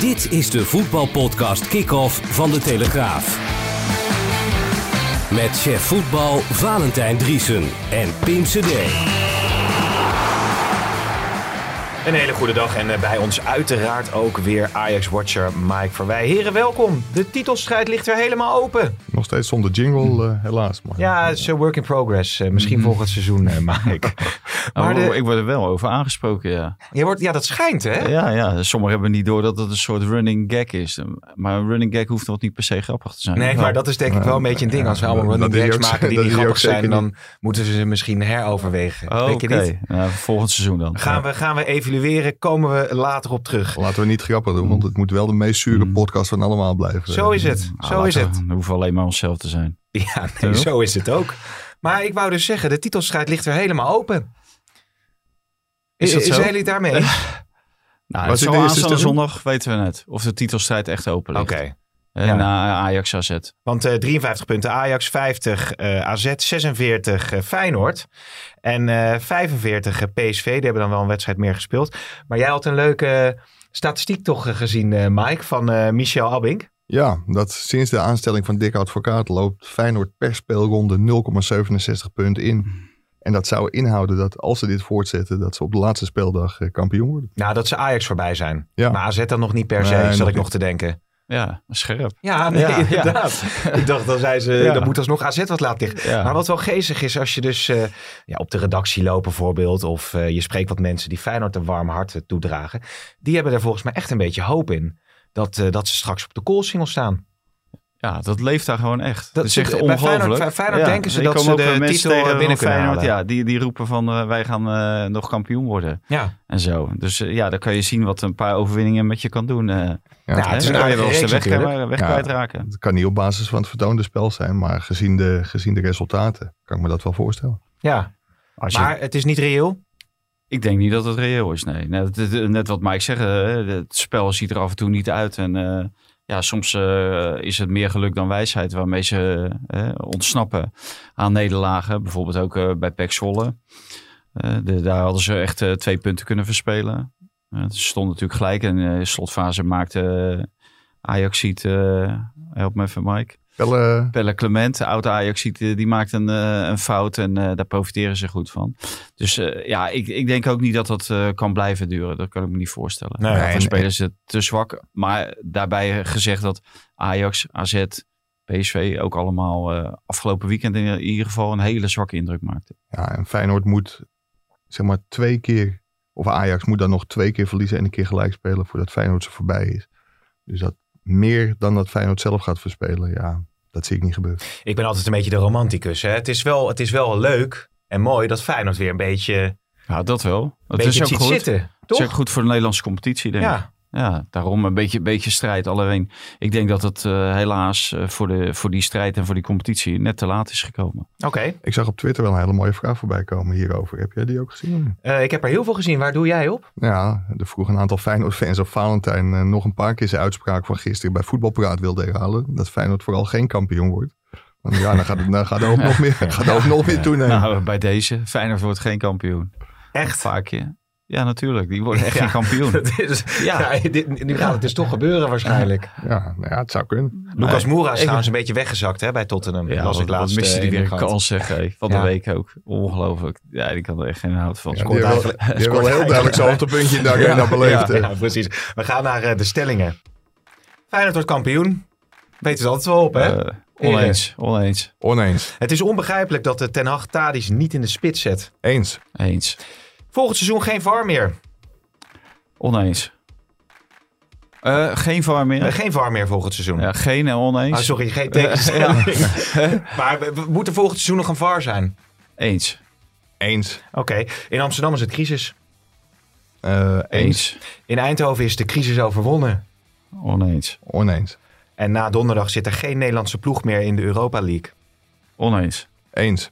Dit is de voetbalpodcast Kick-Off van De Telegraaf. Met chef voetbal Valentijn Driesen en Pim Cedee. Een hele goede dag en eh, bij ons uiteraard ook weer Ajax-watcher Mike Verwij. Heren, welkom. De titelstrijd ligt weer helemaal open. Nog steeds zonder jingle, uh, helaas. Maar, ja, het is een work in progress. Uh, misschien volgend seizoen, uh, Mike. maar oh, de... Ik word er wel over aangesproken, ja. Je wordt, ja, dat schijnt, hè? Ja, ja. Sommigen hebben niet door dat het een soort running gag is. Maar een running gag hoeft nog niet per se grappig te zijn. Nee, maar dat is denk ik wel een beetje een ding. Als we allemaal running gags ook, maken die niet grappig zijn, dan moeten ze ze misschien heroverwegen. Oh, Oké, okay. nou, volgend seizoen dan. Gaan, we, gaan we evalueren, komen we later op terug. Laten we niet grappig doen, want het moet wel de meest zure podcast van allemaal blijven. Zo is het, zo ah, is het. We hoeven alleen maar onszelf te zijn. Ja, nee, zo is het ook. Maar ik wou dus zeggen, de titelstrijd ligt weer helemaal open. Is, is, zijn jullie daarmee? nou, het zo aanstaande zondag weten we net of de titelstrijd echt open ligt. Oké. Okay. Ja. Na Ajax AZ. Want uh, 53 punten Ajax, 50 uh, AZ, 46 uh, Feyenoord en 45 PSV. Die hebben dan wel een wedstrijd meer gespeeld. Maar jij had een leuke statistiek toch gezien, Mike, van Michel Abink. Ja, dat sinds de aanstelling van Dick Advocaat loopt Feyenoord per speelronde 0,67 punten in. En dat zou inhouden dat als ze dit voortzetten, dat ze op de laatste speeldag eh, kampioen worden. Nou, dat ze Ajax voorbij zijn. Ja. Maar AZ dan nog niet per se, nee, zat ik nog te denken. Ja, scherp. Ja, nee, ja, inderdaad. ik dacht, dan zei ze, ja. dan moet alsnog AZ wat laat liggen. Maar wat wel geestig is, als je dus uh, ja, op de redactie loopt bijvoorbeeld, of uh, je spreekt wat mensen die Feyenoord een warm hart toedragen, die hebben er volgens mij echt een beetje hoop in dat, uh, dat ze straks op de koolsingel staan. Ja, dat leeft daar gewoon echt. Dat is echt ongelooflijk. Feyenoord, Feyenoord ja, denken ze dat ze de titel tegen binnen kunnen Feyenoord, Ja, die, die roepen van uh, wij gaan uh, nog kampioen worden. Ja. En zo. Dus uh, ja, dan kan je zien wat een paar overwinningen met je kan doen. ja, ja het is een kan je wel eens de weg, weg ja, kwijtraken. Het kan niet op basis van het vertoonde spel zijn, maar gezien de, gezien de resultaten kan ik me dat wel voorstellen. Ja, Als maar je... het is niet reëel? Ik denk niet dat het reëel is, nee. Net, net wat Mike zegt, het spel ziet er af en toe niet uit. En uh, ja, soms uh, is het meer geluk dan wijsheid waarmee ze uh, ontsnappen aan nederlagen. Bijvoorbeeld ook uh, bij Pek Zwolle. Daar hadden ze echt twee punten kunnen verspelen. ze stonden natuurlijk gelijk en in de slotfase maakte Ajax ziet, help me even Mike. Pelle, Pelle Clement, oud Ajax, die maakt een, een fout en daar profiteren ze goed van. Dus ja, ik, ik denk ook niet dat dat kan blijven duren. Dat kan ik me niet voorstellen. Nee, Daarvoor spelen ze te zwak. Maar daarbij gezegd dat Ajax, AZ, PSV ook allemaal uh, afgelopen weekend in ieder geval een hele zwakke indruk maakten. Ja, en Feyenoord moet zeg maar twee keer, of Ajax moet dan nog twee keer verliezen en een keer gelijk spelen voordat Feyenoord ze voorbij is. Dus dat meer dan dat Feyenoord zelf gaat verspelen, ja, dat zie ik niet gebeuren. Ik ben altijd een beetje de romanticus. Hè? Het, is wel, het is wel leuk en mooi dat Feyenoord weer een beetje... Ja, dat wel. Het is ook goed. Zitten, toch? Het is ook goed voor de Nederlandse competitie, denk ik. Ja. Ja, daarom een beetje, beetje strijd. Alleen, ik denk dat het uh, helaas uh, voor, de, voor die strijd en voor die competitie net te laat is gekomen. Oké. Okay. Ik zag op Twitter wel een hele mooie vraag voorbij komen hierover. Heb jij die ook gezien? Uh, ik heb er heel veel gezien. Waar doe jij op? Ja, er vroeg een aantal Feyenoord-fans of Valentijn nog een paar keer zijn uitspraak van gisteren bij Voetbalpraat wilde herhalen. Dat Feyenoord vooral geen kampioen wordt. Want ja, dan gaat, het, dan gaat er ook nog meer, gaat er ook nog meer toenemen. Nou, bij deze, Feyenoord wordt geen kampioen. Echt? Vaakje. Ja, natuurlijk. Die worden echt geen kampioen. Is, ja. ja dit, nu gaat het dus toch gebeuren waarschijnlijk. Ja, nou ja het zou kunnen. Lucas Moura is trouwens een beetje weggezakt hè, bij Tottenham. Ja, las ik laatst. Miste die weer een kans zeggen van de week ook. Ongelooflijk. Ja, die kan er echt geen hout van. Ja, die hebben wel heel duidelijk zo'n hoogtepuntje in de arena beleefd. Ja, precies. We gaan naar uh, de stellingen. Feyenoord wordt kampioen. Weet het altijd wel op, hè? Uh, oneens, oneens. Oneens. Het is onbegrijpelijk dat de Ten Hag Tadis niet in de spits zet. Eens. Eens. Volgend seizoen geen VAR meer. Oneens. Uh, geen VAR meer? Uh, geen VAR meer volgend seizoen. Ja, geen en oneens. Ah, sorry, geen tegenstelling. maar we, moeten volgend seizoen nog een VAR zijn? Eens. Eens. Oké. Okay. In Amsterdam is het crisis. Uh, eens. In Eindhoven is de crisis overwonnen. Oneens. Oneens. En na donderdag zit er geen Nederlandse ploeg meer in de Europa League. Oneens. Eens.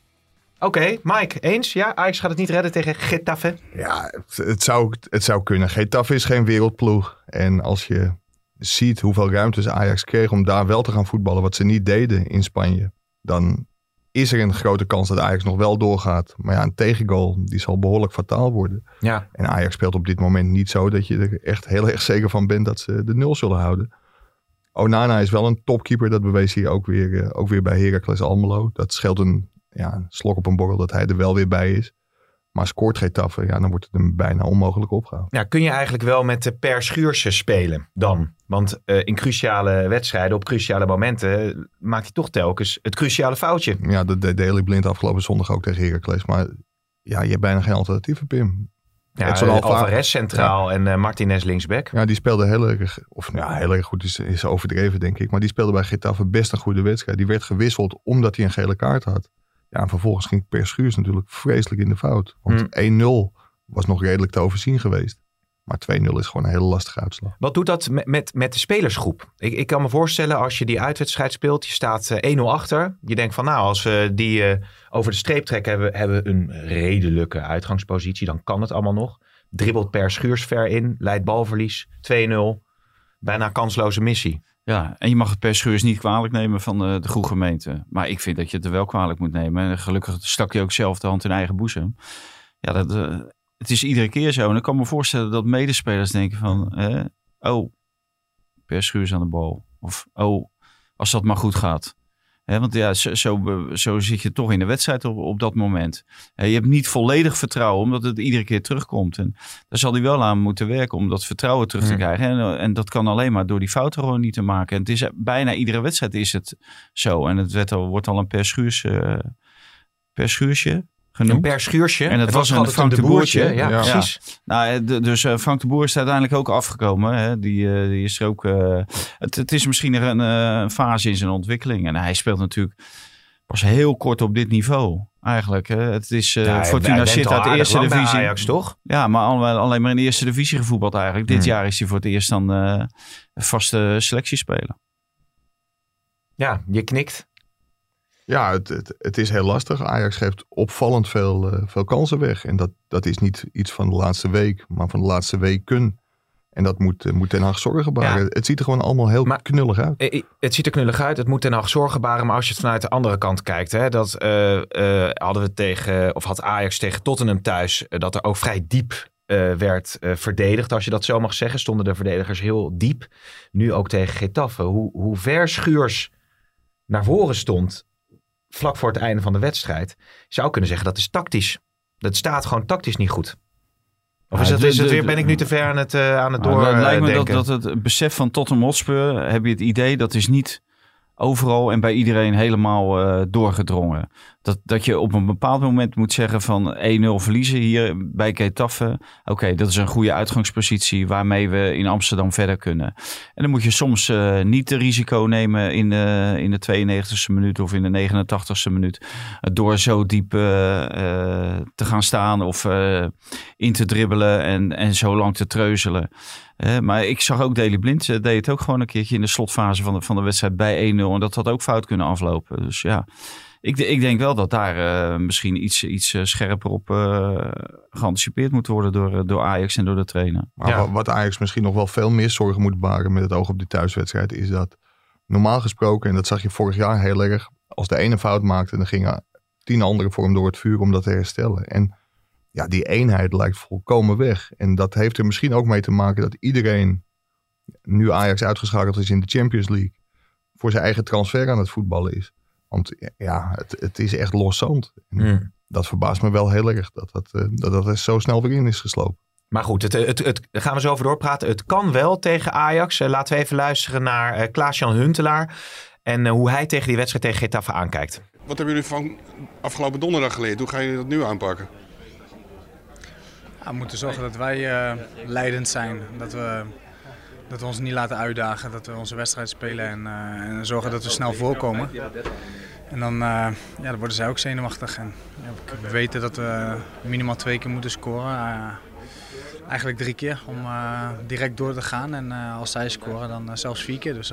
Oké, Mike, eens? Ja, Ajax gaat het niet redden tegen Getafe? Ja, het, het, zou, het zou kunnen. Getafe is geen wereldploeg. En als je ziet hoeveel ruimte Ajax kreeg om daar wel te gaan voetballen, wat ze niet deden in Spanje, dan is er een grote kans dat Ajax nog wel doorgaat. Maar ja, een tegengoal, die zal behoorlijk fataal worden. Ja. En Ajax speelt op dit moment niet zo dat je er echt heel erg zeker van bent dat ze de nul zullen houden. Onana is wel een topkeeper, dat bewees hij ook weer, eh, ook weer bij Heracles Almelo. Dat scheelt een, ja, een slok op een borrel dat hij er wel weer bij is. Maar scoort Getafe, ja, dan wordt het hem bijna onmogelijk opgehaald. Ja, kun je eigenlijk wel met de per schuursje spelen dan? Want uh, in cruciale wedstrijden, op cruciale momenten, maakt hij toch telkens het cruciale foutje. Ja, dat deed Daley Blind afgelopen zondag ook tegen Heracles. Maar ja, je hebt bijna geen alternatieven, Pim. Ja, Alvarez centraal en uh, Martinez linksback. Ja, die speelde heel erg, of ja, heel erg goed is, is overdreven denk ik. Maar die speelde bij Getafe best een goede wedstrijd. Die werd gewisseld omdat hij een gele kaart had. Ja, en vervolgens ging Per Schuurs natuurlijk vreselijk in de fout. Want 1-0 hmm. was nog redelijk te overzien geweest. Maar 2-0 is gewoon een hele lastige uitslag. Wat doet dat met, met, met de spelersgroep? Ik, ik kan me voorstellen als je die uitwedstrijd speelt, je staat 1-0 eh, achter. Je denkt van nou, als we die uh, over de streep trekken, hebben, hebben we een redelijke uitgangspositie. Dan kan het allemaal nog. Dribbelt per schuurs ver in, leidt balverlies, 2-0. Bijna kansloze missie. Ja, en je mag het per schuurs niet kwalijk nemen van de, eh, de goede gemeente. Maar ik vind dat je het er wel kwalijk moet nemen. En gelukkig stak je ook zelf de hand in eigen boezem. Ja, dat, uh, het is iedere keer zo. En ik kan me voorstellen dat medespelers denken van... Eh, oh, per schuurs aan de bal. Of oh, als dat maar goed gaat want ja, zo, zo, zit je toch in de wedstrijd op, op dat moment. je hebt niet volledig vertrouwen, omdat het iedere keer terugkomt. En daar zal hij wel aan moeten werken om dat vertrouwen terug te krijgen. En, en, dat kan alleen maar door die fouten gewoon niet te maken. En het is bijna iedere wedstrijd is het zo. En het werd al, wordt al een per, schuurs, uh, per schuursje genoemd. Een per schuursje. En het, was, een Frank de Boertje. Ja, precies. Nou, dus uh, Frank de Boer is uiteindelijk ook afgekomen. Hè. Die, uh, die is er ook... Uh, het, het, is misschien een uh, fase in zijn ontwikkeling. En hij speelt natuurlijk pas heel kort op dit niveau. Eigenlijk. Hè. Het is ja, Fortuna zit uit de eerste divisie. Ajax, toch? Ja, maar alleen maar in de eerste divisie gevoetbald eigenlijk. Dit hmm. jaar is hij voor het eerst dan vaste selectie spelen. Ja, je knikt. Ja, het, het, het, is heel lastig. Ajax geeft opvallend veel, uh, veel kansen weg. En dat, dat is niet iets van de laatste week, maar van de laatste weken. En dat moet, uh, moet Den Haag zorgen baren. Het ziet er gewoon allemaal heel maar, knullig uit. Eh, het ziet er knullig uit. Het moet Den Haag zorgen baren. Maar als je het vanuit de andere kant kijkt. Hè, dat hadden we tegen, of had Ajax tegen Tottenham thuis. dat er ook vrij diep werd verdedigd. Als je dat zo mag zeggen. Stonden de verdedigers heel diep. Nu ook tegen Getafe. Hoe, hoe ver Schuurs naar voren stond vlak voor het einde van de wedstrijd. zou kunnen zeggen dat is tactisch. Dat staat gewoon tactisch niet goed. Of is, het, is het weer, ben ik nu te ver aan het, uh, aan het door? Het lijkt me dat, dat het besef van Tottenham Hotspur, heb je het idee, dat is niet overal en bij iedereen helemaal uh, doorgedrongen. Dat, dat je op een bepaald moment moet zeggen van 1-0 verliezen hier bij Getafe. Oké, dat is een goede uitgangspositie waarmee we in Amsterdam verder kunnen. En dan moet je soms uh, niet de risico nemen in de, in de 92e minuut of in de 89e minuut. door zo diep te gaan staan of in te dribbelen en, en zo lang te treuzelen maar ik zag ook Daley Blind, uh, deed het ook gewoon een keertje in de slotfase van de, van de wedstrijd bij 1-0. En dat had ook fout kunnen aflopen. Dus ja, ik, ik denk wel dat daar uh, misschien iets, iets uh, scherper op geanticipeerd moet worden door, door Ajax en door de trainer. Maar ja. wat Ajax misschien nog wel veel meer zorgen moet baren met het oog op die thuiswedstrijd, is dat normaal gesproken, en dat zag je vorig jaar heel erg, als de ene fout maakte, dan gingen tien anderen voor hem door het vuur om dat te herstellen. En ja, die eenheid lijkt volkomen weg. En dat heeft er misschien ook mee te maken dat iedereen, nu Ajax uitgeschakeld is in de Champions League, voor zijn eigen transfer aan het voetballen is. Want ja, het, het is echt loszand. Hmm. Dat verbaast me wel heel erg dat dat, eh, dat dat er zo snel weer in is geslopen. Maar goed, het, het, het, gaan we zo over doorpraten. Het kan wel tegen Ajax. Uh, laten we even luisteren naar uh, Klaas-Jan Huntelaar. En hoe hij tegen die wedstrijd tegen Getafe aankijkt. Wat hebben jullie van afgelopen donderdag geleerd? Hoe ga je dat nu aanpakken? We moeten zorgen dat wij uh, leidend zijn. Dat we, dat we ons niet laten uitdagen. Dat we onze wedstrijd spelen en, uh, en zorgen dat we snel voorkomen. En dan, uh, ja, dan worden zij ook zenuwachtig. En, ja, we weten dat we minimaal twee keer moeten scoren. eigenlijk drie keer om direct door te gaan. En als zij scoren, dan zelfs vier keer. Dus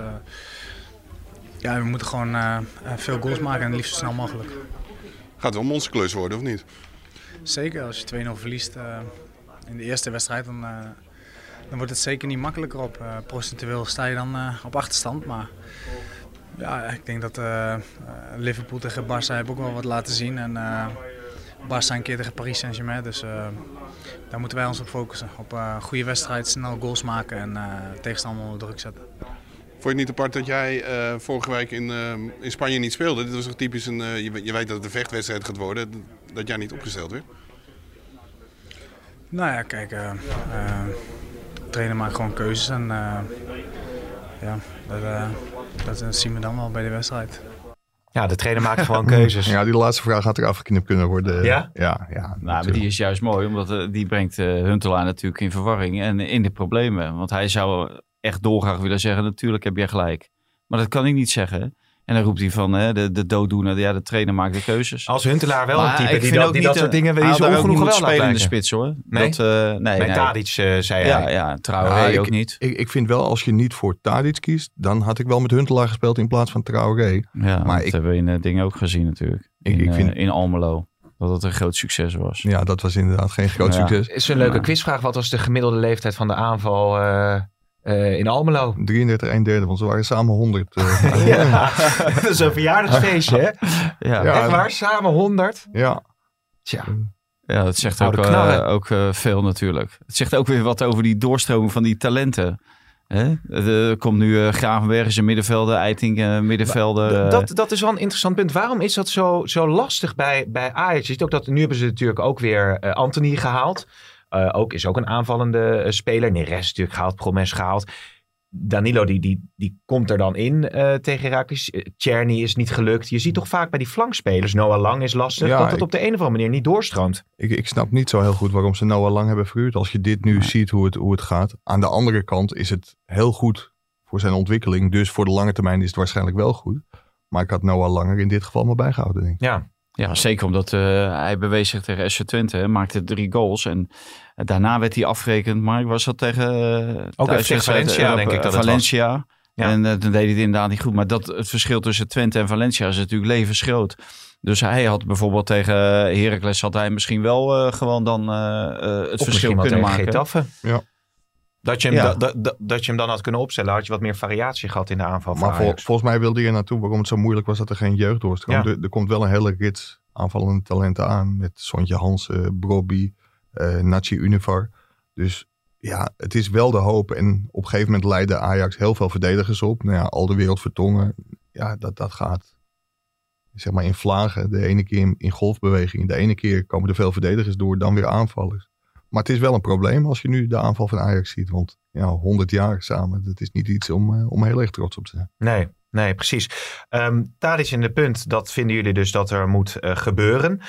ja, we moeten gewoon veel goals maken en liefst zo snel mogelijk. Gaat het wel monsterklus worden, of niet? Zeker, als je 2-0 verliest in de eerste wedstrijd, dan, dan wordt het zeker niet makkelijker op. procentueel sta je dan op achterstand, maar ja, ik denk dat uh, Liverpool tegen Barça hebben ook wel wat laten zien. En uh, Barça een keer tegen Paris Saint-Germain. Dus uh, daar moeten wij ons op focussen. Op een goede wedstrijd, snel goals maken en tegenstander onder druk zetten. Vond je het niet apart dat jij vorige week in, in Spanje niet speelde? Dit was toch typisch een, je, weet dat het een vechtwedstrijd gaat worden, dat jij niet opgesteld werd? Nou ja, kijk, de trainer maakt gewoon keuzes en ja, dat, dat zien we dan wel bij de wedstrijd. Ja, de trainer maakt gewoon keuzes. Ja, die laatste vraag had er afgeknipt kunnen worden. Ja? Ja, ja nou, maar die is juist mooi, omdat uh, die brengt uh, Huntelaar natuurlijk in verwarring en in de problemen. Want hij zou echt dolgraag willen zeggen, natuurlijk heb je gelijk. Maar dat kan ik niet zeggen. En dan roept hij van hè, de, de dooddoener, ja, de trainer maakt de keuzes. Als Huntelaar wel een type die, dat, die dat soort dingen wil, zo ongenoeg wel spelen in de spits hoor. Nee, dat, uh, nee, nee. Tadic uh, zei ja, hij. Ja, Traoré ja, ook ik, niet. Ik, ik vind wel, als je niet voor Tadic kiest, dan had ik wel met Huntelaar gespeeld in plaats van Traoré. Ja, maar dat ik, hebben we in uh, dingen ook gezien natuurlijk. In, ik, ik vind, in Almelo. Dat het een groot succes was. Ja, dat was inderdaad geen groot ja. succes. Is een leuke quizvraag. Wat was de gemiddelde leeftijd van de aanval uh, in Almelo. 33, 1 derde, want ze waren samen 100. Uh, ja, dat is een verjaardagsfeestje, hè? Ja. ja. Echt waar, samen 100? Ja. Tja. Ja, dat zegt ook, uh, ook veel natuurlijk. Het zegt ook weer wat over die doorstroming van die talenten. Hè? Er komt nu uh, Gravenberg in middenvelden, Eiting uh, middenvelden. Dat, dat is wel een interessant punt. Waarom is dat zo, zo lastig bij, bij Ajax? Je ziet ook dat nu hebben ze natuurlijk ook weer Anthony gehaald. Uh, ook, is ook een aanvallende uh, speler. Neres natuurlijk gehaald, Promes gehaald. Danilo die, die, die komt er dan in uh, tegen Herakles. Czerny is niet gelukt. Je ziet toch vaak bij die flankspelers, Noah Lang is lastig, ja, dat het op de een of andere manier niet doorstroomt. Ik, ik snap niet zo heel goed waarom ze Noah Lang hebben verhuurd. Als je dit nu ziet hoe het, hoe het gaat. Aan de andere kant is het heel goed voor zijn ontwikkeling. Dus voor de lange termijn is het waarschijnlijk wel goed. Maar ik had Noah Langer in dit geval maar bijgehouden. Denk ik. Ja, ja, zeker omdat uh, hij bewees zich tegen SC Twente, maakte drie goals. En daarna werd hij afgerekend, maar was dat tegen... Uh, Ook tegen Valencia, uh, denk ik dat Valencia. Het was. Ja. En toen deed hij het inderdaad niet goed. Maar dat, het verschil tussen Twente en Valencia is natuurlijk levensgroot. Dus hij had bijvoorbeeld tegen Heracles had hij misschien wel gewoon dan het of verschil kunnen maken. Getafe. Ja. Dat je, hem ja. da, da, dat je hem dan had kunnen opstellen, had je wat meer variatie gehad in de aanval. Maar vol, volgens mij wilde je naartoe waarom het zo moeilijk was dat er geen jeugd doorstroom. Ja. Er, er, komt wel een hele rits aanvallende talenten aan. Met Sontje Hansen, Brobby, uh, Nachi Univar. Dus ja, het is wel de hoop. En op een gegeven moment leidde Ajax heel veel verdedigers op. Nou ja, al de wereld vertongen. Ja, dat, dat gaat zeg maar in vlagen. De ene keer in, in golfbeweging. De ene keer komen er veel verdedigers door, dan weer aanvallers. Maar het is wel een probleem als je nu de aanval van Ajax ziet. Want ja, 100 jaar samen, dat is niet iets om, uh, om heel erg trots op te zijn. Nee, nee, precies. Um, is in de punt, dat vinden jullie dus dat er moet uh, gebeuren.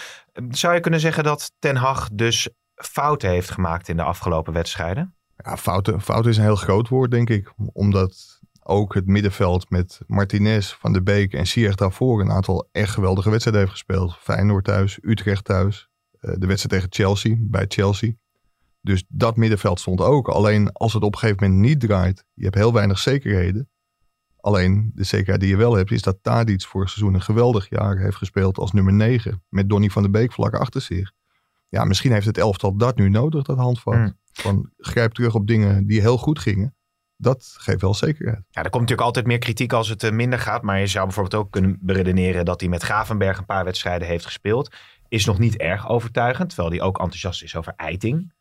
Zou je kunnen zeggen dat Ten Hag dus fouten heeft gemaakt in de afgelopen wedstrijden? Ja, fouten, fouten is een heel groot woord, denk ik. Omdat ook het middenveld met Martinez, Van de Beek en Siert daarvoor een aantal echt geweldige wedstrijden heeft gespeeld. Feyenoord thuis, Utrecht thuis, uh, de wedstrijd tegen Chelsea, bij Chelsea. Dus dat middenveld stond ook. Alleen als het op een gegeven moment niet draait, je hebt heel weinig zekerheden. Alleen de zekerheid die je wel hebt, is dat Tadic vorig seizoen een geweldig jaar heeft gespeeld als nummer 9. Met Donny van der Beek vlak achter zich. Ja, misschien heeft het elftal dat nu nodig, dat handvat. Mm. Van grijp terug op dingen die heel goed gingen. Dat geeft wel zekerheid. Ja, er komt natuurlijk altijd meer kritiek als het eh, minder gaat. Maar je zou bijvoorbeeld ook kunnen beredeneren dat hij met Gravenberg een paar wedstrijden heeft gespeeld. Is nog niet erg overtuigend. Terwijl hij ook enthousiast is over Eiting.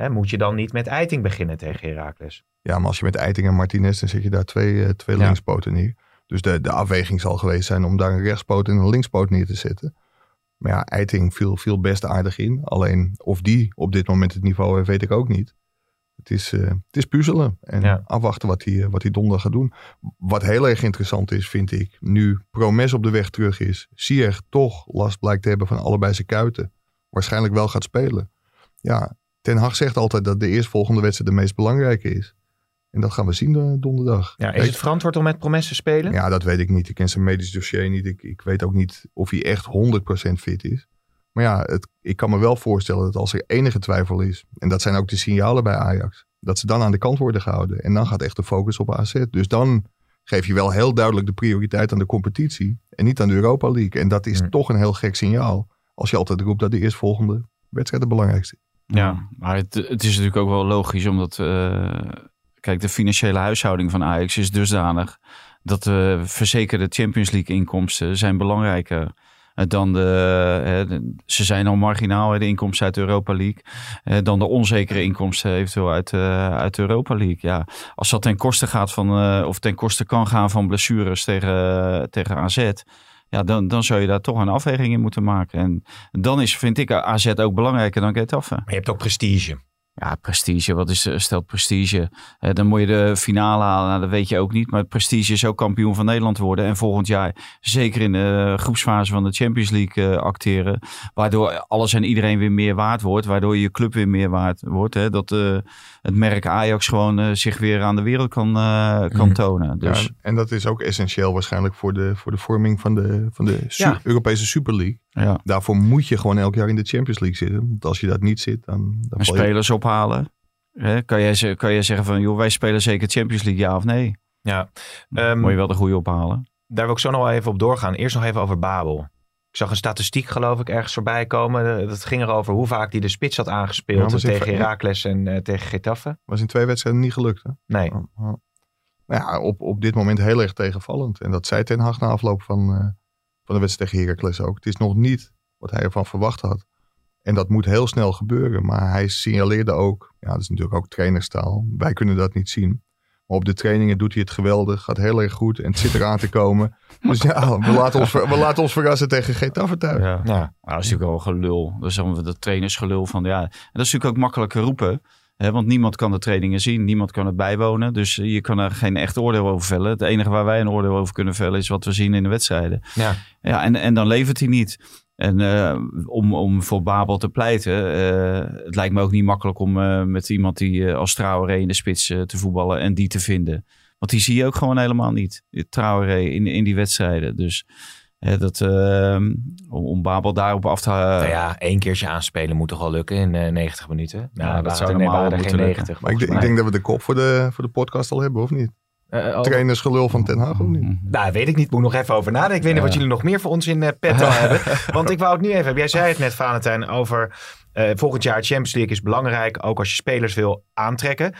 Hè, moet je dan niet met Eiting beginnen tegen Heracles? Ja, maar als je met Eiting en Martinez, dan zet je daar twee, uh, twee ja. linkspoten neer. Dus de, de afweging zal geweest zijn om daar een rechtspoot en een linkspoot neer te zetten. Maar ja, Eiting viel, viel best aardig in. Alleen of die op dit moment het niveau heeft, weet ik ook niet. Het is, uh, het is puzzelen en ja. afwachten wat hij, wat hij donderdag gaat doen. Wat heel erg interessant is, vind ik, nu Promes op de weg terug is. Sier toch last blijkt te hebben van allebei zijn kuiten. Waarschijnlijk wel gaat spelen. Ja, Ten Hag zegt altijd dat de eerstvolgende wedstrijd de meest belangrijke is. En dat gaan we zien uh, donderdag. Ja, is het verantwoord om met Promes te spelen? Ja, dat weet ik niet. Ik ken zijn medisch dossier niet. Ik, ik weet ook niet of hij echt 100% fit is. Maar ja, het, ik kan me wel voorstellen dat als er enige twijfel is, en dat zijn ook de signalen bij Ajax, dat ze dan aan de kant worden gehouden. En dan gaat echt de focus op AZ. Dus dan geef je wel heel duidelijk de prioriteit aan de competitie en niet aan de Europa League. En dat is Hmm. toch een heel gek signaal als je altijd roept dat de eerstvolgende wedstrijd het belangrijkste is. Ja, maar het, het is natuurlijk ook wel logisch, omdat uh, kijk, de financiële huishouding van Ajax is dusdanig dat de verzekerde Champions League inkomsten zijn belangrijker dan de, hè, de, ze zijn al marginaal, de inkomsten uit de Europa League, dan de onzekere inkomsten eventueel uit, uit de Europa League. Ja, als dat ten koste gaat van, of ten koste kan gaan van blessures tegen, tegen AZ, ja, dan, dan zou je daar toch een afweging in moeten maken. En dan is, vind ik, AZ ook belangrijker dan Getafe. Maar je hebt ook prestige. Ja, prestige. Wat is, stelt prestige? Uh, dan moet je de finale halen. Nou, dat weet je ook niet. Maar prestige is ook kampioen van Nederland worden. En volgend jaar zeker in de groepsfase van de Champions League uh, acteren. Waardoor alles en iedereen weer meer waard wordt. Waardoor je club weer meer waard wordt. Hè? Dat uh, het merk Ajax gewoon zich weer aan de wereld kan, kan mm. tonen. Dus... Ja, en dat is ook essentieel waarschijnlijk voor de, voor de vorming van de, van de su Ja. Europese Super League. Ja. Daarvoor moet je gewoon elk jaar in de Champions League zitten. Want als je dat niet zit, dan... dan En val je- spelers Hè? Kan, jij, ze- kan jij zeggen van, joh, wij spelen zeker Champions League, ja of nee? Ja. Ehm, Moet je wel de goede ophalen. Daar wil ik zo nog wel even op doorgaan. Eerst nog even over Babel. Ik zag een statistiek geloof ik ergens voorbij komen. Eh, Dat ging erover hoe vaak hij de spits had aangespeeld tegen Heracles en eh, tegen Getafe. was in twee wedstrijden niet gelukt. Hè? Nee. Oh, oh. Nou ja, op, op dit moment heel erg tegenvallend. En dat zei Ten Hag na afloop van, eh, van de wedstrijd tegen Heracles ook. Het is nog niet wat hij ervan verwacht had. En dat moet heel snel gebeuren. Maar hij signaleerde ook, ja, dat is natuurlijk ook trainerstaal. Wij kunnen dat niet zien. Maar op de trainingen doet hij het geweldig. Gaat heel erg goed. En het zit eraan te komen. Dus ja, we laten ons, ver- we laten ons verrassen tegen Getafe thuis. Ja. Ja. Nou, dat is natuurlijk wel gelul. Dat is dat trainersgelul van ja. En dat is natuurlijk ook makkelijk roepen. Hè, want niemand kan de trainingen zien, niemand kan het bijwonen. Dus je kan er geen echt oordeel over vellen. Het enige waar wij een oordeel over kunnen vellen is wat we zien in de wedstrijden. Ja. Ja, en, en dan levert hij niet. En eh, om, om voor Babel te pleiten, eh, het lijkt me ook niet makkelijk om eh, met iemand die eh, als Traoré in de spits te voetballen en die te vinden. Want die zie je ook gewoon helemaal niet. Traoré in, in die wedstrijden. Dus hè, dat, eh, om, om Babel daarop af te... Nou ja, één keertje aanspelen moet toch wel lukken in eh, 90 minuten. Nou, dat dat zou nee, normaal geen moeten lukken. 90. Maar ik, ik denk dat we de kop voor de, voor de podcast al hebben, of niet? Eh, oh, Trainersgelul van Ten Hag of niet? Nou, weet ik niet. Moet nog even over nadenken. Ik weet niet wat jullie nog meer voor ons in eh, petto hebben. Want ik wou het nu even hebben. Jij zei het net, Valentijn, over eh, volgend jaar Champions League is belangrijk. Ook als je spelers wil aantrekken.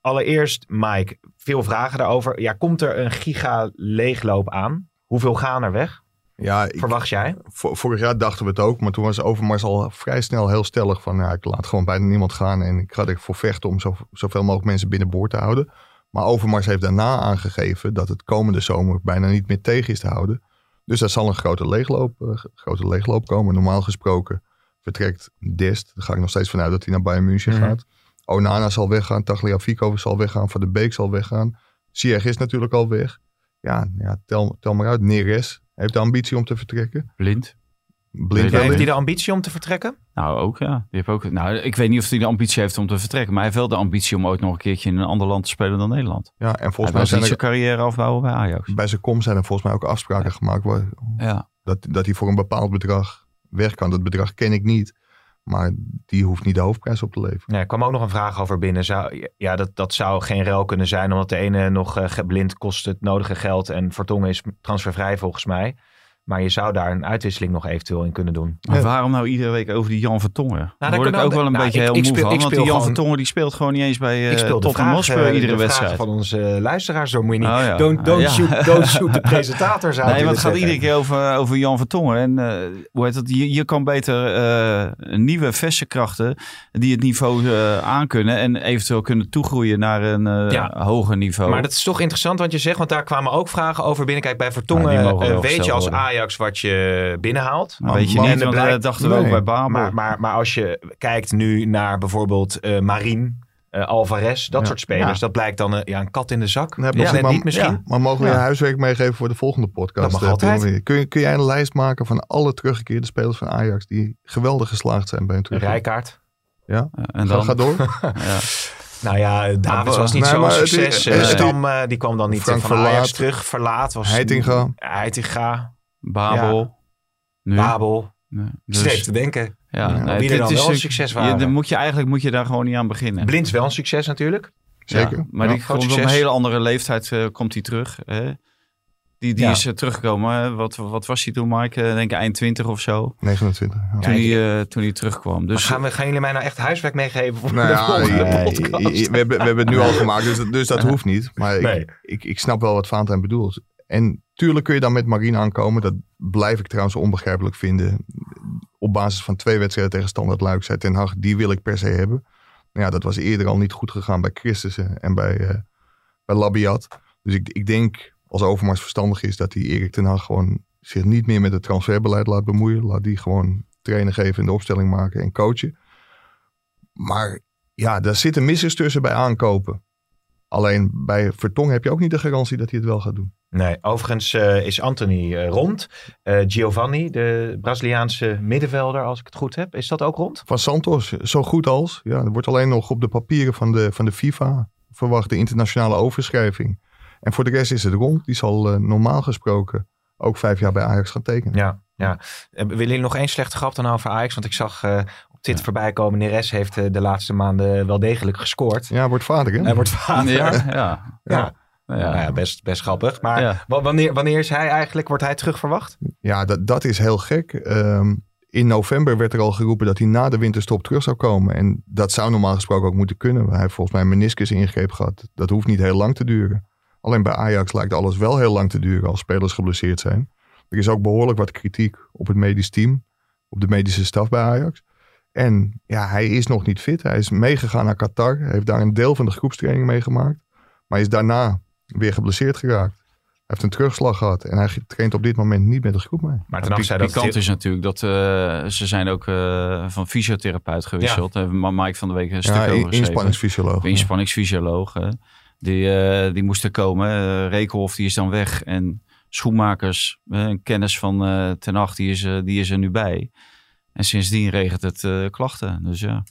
Allereerst, Mike, veel vragen daarover. Ja, komt er een giga leegloop aan? Hoeveel gaan er weg? Ja, ik, Verwacht jij? Vor- vorig jaar dachten we het ook, maar toen was Overmars al vrij snel heel stellig van, ja, ik laat gewoon bijna niemand gaan en ik ga ervoor vechten om zo, zoveel mogelijk mensen binnenboord te houden. Maar Overmars heeft daarna aangegeven dat het komende zomer bijna niet meer tegen is te houden. Dus daar zal een grote leegloop, eh, grote leegloop komen. Normaal gesproken vertrekt Dest, daar ga ik nog steeds vanuit dat hij naar Bayern München Mhm. gaat. Onana zal weggaan, Tagliafico zal weggaan, Van de Beek zal weggaan. Ziyech is natuurlijk al weg. Ja, ja tel, tel maar uit. Neres heeft de ambitie om te vertrekken. Blind. Blind Ja, Heeft hij de ambitie om te vertrekken? Nou, ook ja. Die heeft ook, nou, ik weet niet of hij de ambitie heeft om te vertrekken. Maar hij heeft wel de ambitie om ooit nog een keertje in een ander land te spelen dan Nederland. Ja, en Hij volgens mij zijn zijn carrière afbouwen bij Ajax. bij zijn kom zijn er volgens mij ook afspraken gemaakt waar, Ja. dat, dat hij voor een bepaald bedrag weg kan. Dat bedrag ken ik niet, maar die hoeft niet de hoofdprijs op te leveren. Nee, er kwam ook nog een vraag over binnen. Zou, ja, dat, dat zou geen ruil kunnen zijn, omdat de ene nog eh, ge- blind kost het nodige geld en Vertongen is transfervrij volgens mij. Maar je zou daar een uitwisseling nog eventueel in kunnen doen. Maar Ja. waarom nou iedere week over die Jan Vertongen? Daar word ik ook we- wel een nou, beetje ik- heel ik moe speel- van. Want die Jan gewoon- Vertongen die speelt gewoon niet eens bij ik uh, speel de Tottenham vraag, Hotspur eh, iedere de wedstrijd. van onze luisteraars door. Moet je niet, Oh ja. don't, don't, Ja. shoot, don't shoot de presentators uit. Nee, want het gaat iedere keer over, over Jan Vertongen. En eh, hoe heet het? Je, je kan beter eh, nieuwe verse krachten die het niveau eh, aankunnen en eventueel kunnen toegroeien naar een eh, Ja. hoger niveau. Maar dat is toch interessant wat je zegt, want daar kwamen ook vragen over binnen. Kijk, bij Vertongen Ja, eh, weet je als worden. Ajax wat je binnenhaalt. Maar weet je man, niet, en want dat dachten we Nee. ook bij Babel. Maar, maar, maar als je kijkt nu naar bijvoorbeeld eh Marien, eh, Alvarez, dat Ja. soort spelers. Ja. Dat blijkt dan eh, ja, een kat in de zak. Nee, net maar- niet misschien. ja. Maar mogen we Ja. je huiswerk meegeven voor de volgende podcast? Dat mag altijd. Kun je, kun jij een lijst maken van alle teruggekeerde spelers van Ajax die geweldig geslaagd zijn bij Een terug? rijkaart. en Ga, dan, ga door. ja. Nou ja, Davids was niet Nee, zo'n het- succes. het- het- Stam, die kwam dan niet Frank van Ajax Verlaat. terug. Verlaat was... Heitinga. Heitinga. Babel. Nu. Babel. Nee, dus, te denken. Ja, ja nee, wie er dan wel een succes waren. Je, moet je, eigenlijk moet je daar gewoon niet aan beginnen. Blind wel een succes natuurlijk. Zeker. Ja, maar die komt op een hele andere leeftijd uh, komt hij terug. Hè? Die, die is uh, teruggekomen. Wat, wat was hij toen, Mike? Uh, denk ik eind 20 of zo. 29. Ja. Toen, hij, toen hij terugkwam. Dus, gaan, we, gaan jullie mij nou echt huiswerk meegeven voor nou de ja, volgende nee, podcast? We hebben, we hebben het nu al gemaakt, dus, dus dat hoeft niet. Maar nee. ik, ik, ik snap wel wat Valentijn bedoelt. En tuurlijk kun je dan met Marine aankomen. Dat blijf ik trouwens onbegrijpelijk vinden. Op basis van twee wedstrijden tegen Standard Luik Ten Hag, die wil ik per se hebben. Nou ja, dat was eerder al niet goed gegaan bij Christensen en bij, uh, bij Labiat. Dus ik, ik denk als Overmars verstandig is dat hij Erik ten Hag gewoon zich niet meer met het transferbeleid laat bemoeien. Laat die gewoon trainen geven in de opstelling maken en coachen. Maar ja, daar zitten missers tussen bij aankopen. Alleen bij Vertong heb je ook niet de garantie dat hij het wel gaat doen. Nee, overigens uh, is Anthony uh, rond. Uh, Giovanni, de Braziliaanse middenvelder, als ik het goed heb. Is dat ook rond? Van Santos, zo goed als. Ja, er wordt alleen nog op de papieren van de, van de FIFA verwacht de internationale overschrijving. En voor de rest is het rond. Die zal normaal gesproken ook vijf jaar bij Ajax gaan tekenen. Ja, ja. Willen jullie nog één slechte grap dan over Ajax? Want ik zag dit ja. voorbij komen. Neres heeft de laatste maanden wel degelijk gescoord. Ja, wordt vader hè? Hij wordt vader. Ja, ja. ja. Ja, nou ja, best, best grappig. Maar wanneer, wanneer is hij eigenlijk, wordt hij terug verwacht? Ja, dat, dat is heel gek. Um, in november werd er al geroepen dat hij na de winterstop terug zou komen. En dat zou normaal gesproken ook moeten kunnen. Hij heeft volgens mij een meniscus ingreep gehad. Dat hoeft niet heel lang te duren. Alleen bij Ajax lijkt alles wel heel lang te duren als spelers geblesseerd zijn. Er is ook behoorlijk wat kritiek op het medisch team, op de medische staf bij Ajax. En ja, hij is nog niet fit. Hij is meegegaan naar Qatar. Hij heeft daar een deel van de groepstraining meegemaakt. Maar is daarna weer geblesseerd geraakt. Hij heeft een terugslag gehad en hij traint op dit moment niet met de groep mee. Maar ten zei dat kant is natuurlijk dat uh, ze zijn ook uh, van fysiotherapeut gewisseld. Ja. Mike van de week een stuk ja, over inspanningsfysioloog. Inspanningsfysioloog. Die, uh, die moesten komen. Uh, Rekenhof die is dan weg en Schoenmakers, een kennis van Ten Acht, die is, die is er nu bij. En sindsdien regent het klachten. Dus ja.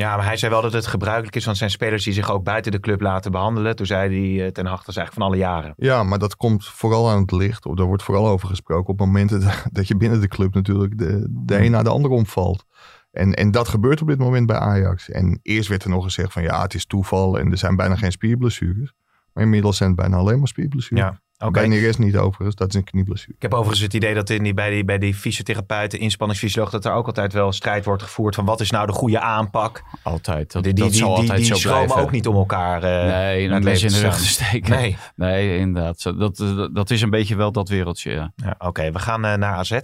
Ja, maar hij zei wel dat het gebruikelijk is, want zijn spelers die zich ook buiten de club laten behandelen. Toen zei hij uh, ten achter eigenlijk van alle jaren. Ja, maar dat komt vooral aan het licht. Of daar wordt vooral over gesproken op momenten dat je binnen de club natuurlijk de, de een naar de ander omvalt. En, en dat gebeurt op dit moment bij Ajax. En eerst werd er nog gezegd van ja, het is toeval en er zijn bijna geen spierblessures. Maar inmiddels zijn het bijna alleen maar spierblessures. Ja. Okay. Bij Neres niet overigens, dat is een knieblessure. Ik heb overigens het idee dat in die, bij, die, bij die fysiotherapeuten, inspanningsfysioloog, dat er ook altijd wel strijd wordt gevoerd van wat is nou de goede aanpak. Altijd. Dat, die die, die, altijd die, die schromen ook niet om elkaar uh, Nee, een in de rug te steken. Nee, nee inderdaad. Dat, dat, dat is een beetje wel dat wereldje, ja. ja Oké, we gaan uh, naar AZ.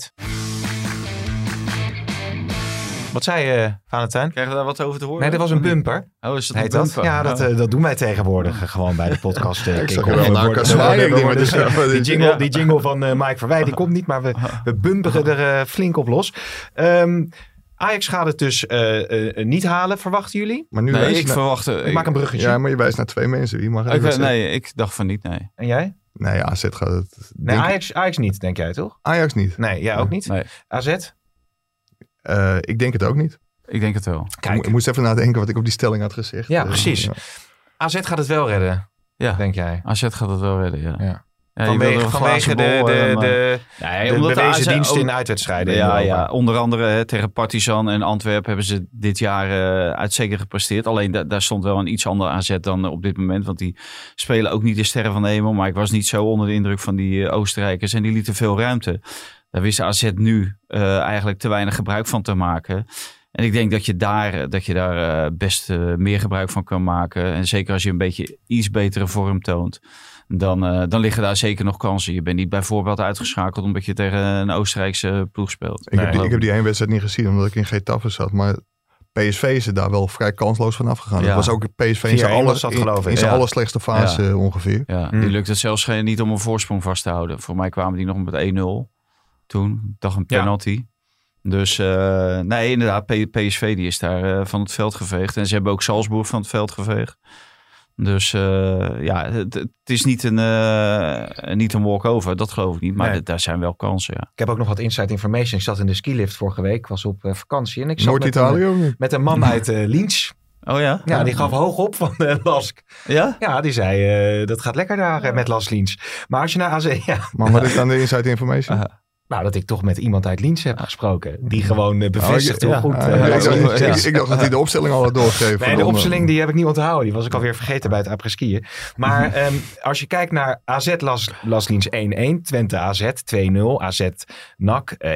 Wat zei je, uh, Valentijn? Krijgen we daar wat over te horen? Nee, dat was een bumper. Oh, is dat een bumper? Ja, dat, uh, dat doen wij tegenwoordig uh, gewoon bij de podcast. Uh, ik zag wel naar die, jingle, die jingle van uh, Mike Verwij, die komt niet, maar we, we bumperen er flink op los. Um, Ajax gaat het dus niet halen, verwachten jullie? Maar nu nee, ik verwacht... Ik maak een bruggetje. Ja, maar je wijst naar twee mensen. Wie mag ik, Nee, ik dacht van niet, nee. En jij? Nee, AZ gaat het... Nee, Ajax, Ajax niet, denk jij toch? Ajax niet. Nee, jij ook niet? Nee. AZ? Uh, ik denk het ook niet. Ik denk het wel. Kijk. Ik moest even nadenken wat ik op die stelling had gezegd. Ja, uh, precies. Ja. AZ gaat het wel redden, ja. denk jij? AZ gaat het wel redden, ja. ja. Ja, vanwege vanwege de, de, de, de, ja, de bewezen de diensten in uitwedstrijden. Ja, ja, onder andere hè, tegen Partizan en Antwerpen hebben ze dit jaar uh, uitstekend gepresteerd. Alleen da daar stond wel een iets ander aanzet dan uh, op dit moment. Want die spelen ook niet de sterren van de hemel. Maar ik was niet zo onder de indruk van die uh, Oostenrijkers. En die lieten veel ruimte. Daar wist AZ nu eigenlijk te weinig gebruik van te maken. En ik denk dat je daar, dat je daar best meer gebruik van kan maken. En zeker als je een beetje iets betere vorm toont dan, uh, dan liggen daar zeker nog kansen. Je bent niet bijvoorbeeld uitgeschakeld omdat je tegen een Oostenrijkse ploeg speelt. Ik, heb, die, ik heb die één wedstrijd niet gezien omdat ik in Getafe zat. Maar PSV is er daar wel vrij kansloos van afgegaan. Ja. Dat was ook PSV in zijn, alle, zat, in, in zijn ja. allerslechtste fase ja. ongeveer. Ja, mm. die lukt het zelfs geen, niet om een voorsprong vast te houden. Voor mij kwamen die nog met 1-0 toen. Ik dacht een penalty. Dus uh, nee, inderdaad, PSV die is daar uh, van het veld geveegd. En ze hebben ook Salzburg van het veld geveegd. Dus uh, ja, het, het, is niet een, uh, niet een walk-over, dat geloof ik niet. Maar nee. daar zijn wel kansen, ja. Ik heb ook nog wat inside information. Ik zat in de skilift vorige week, was op uh, vakantie. En ik zat Noord-Italië met, een, met een man uit Linz. Oh ja? Ja, die gaf hoog op van Lask. Ja? Ja, die zei, dat gaat lekker daar met Las Linz. Maar als je naar AZ... Ja. Maar wat is dan de inside information? Nou, dat ik toch met iemand uit Liens heb gesproken. Die gewoon uh, bevestigt Oh, hoe ja. goed... Eh, ja, ik, Las dacht, Liens ik, is. ik dacht dat hij de opstelling al had doorgegeven. Nee, de eh, opstelling die heb ik niet onthouden. Die was ik alweer vergeten bij het après-skiën. Maar ehm, als je kijkt naar AZ Las, Lasliens 1-1, Twente AZ 2-0, AZ NAC eh,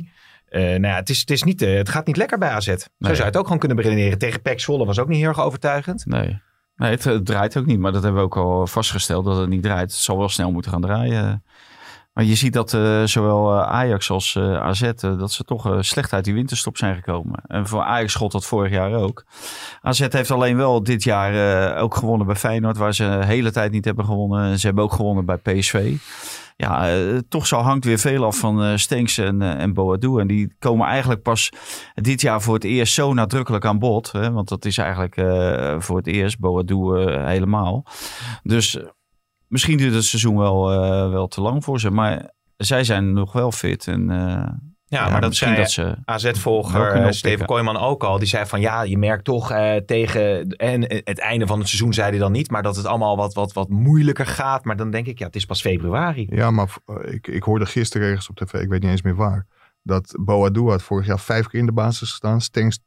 1-3. Eh, nou ja, het, is, het, is niet, eh, het gaat niet lekker bij AZ. Zo zou je het ook gewoon kunnen beredeneren. Tegen PEC Zwolle was ook niet heel erg overtuigend. Nee. Nee, het, het draait ook niet. Maar dat hebben we ook al vastgesteld dat het niet draait. Het zal wel snel moeten gaan draaien. Maar je ziet dat eh, zowel eh, Ajax als eh, AZ, dat ze toch slecht uit die winterstop zijn gekomen. En voor Ajax gold dat vorig jaar ook. AZ heeft alleen wel dit jaar ook gewonnen bij Feyenoord, waar ze de hele tijd niet hebben gewonnen. En ze hebben ook gewonnen bij PSV. Ja, toch zo hangt weer veel af van Stenks en, en Boadou. En die komen eigenlijk pas dit jaar voor het eerst zo nadrukkelijk aan bod. Hè? Want dat is eigenlijk voor het eerst Boadou eh, helemaal. Dus misschien duurt het seizoen wel, eh, wel te lang voor ze. Maar zij zijn nog wel fit. En eh, Ja, maar dat misschien zei dat ze... AZ-volger eh. Steven Kooijman ook al. Die zei van ja, je merkt toch eh, tegen en het einde van het seizoen zei hij dan niet. Maar dat het allemaal wat, wat, wat moeilijker gaat. Maar dan denk ik, ja, het is pas februari. Ja, maar ik, ik hoorde gisteren ergens op tv, ik weet niet eens meer waar, dat Boadou had vorig jaar vijf keer in de basis gestaan, Stengs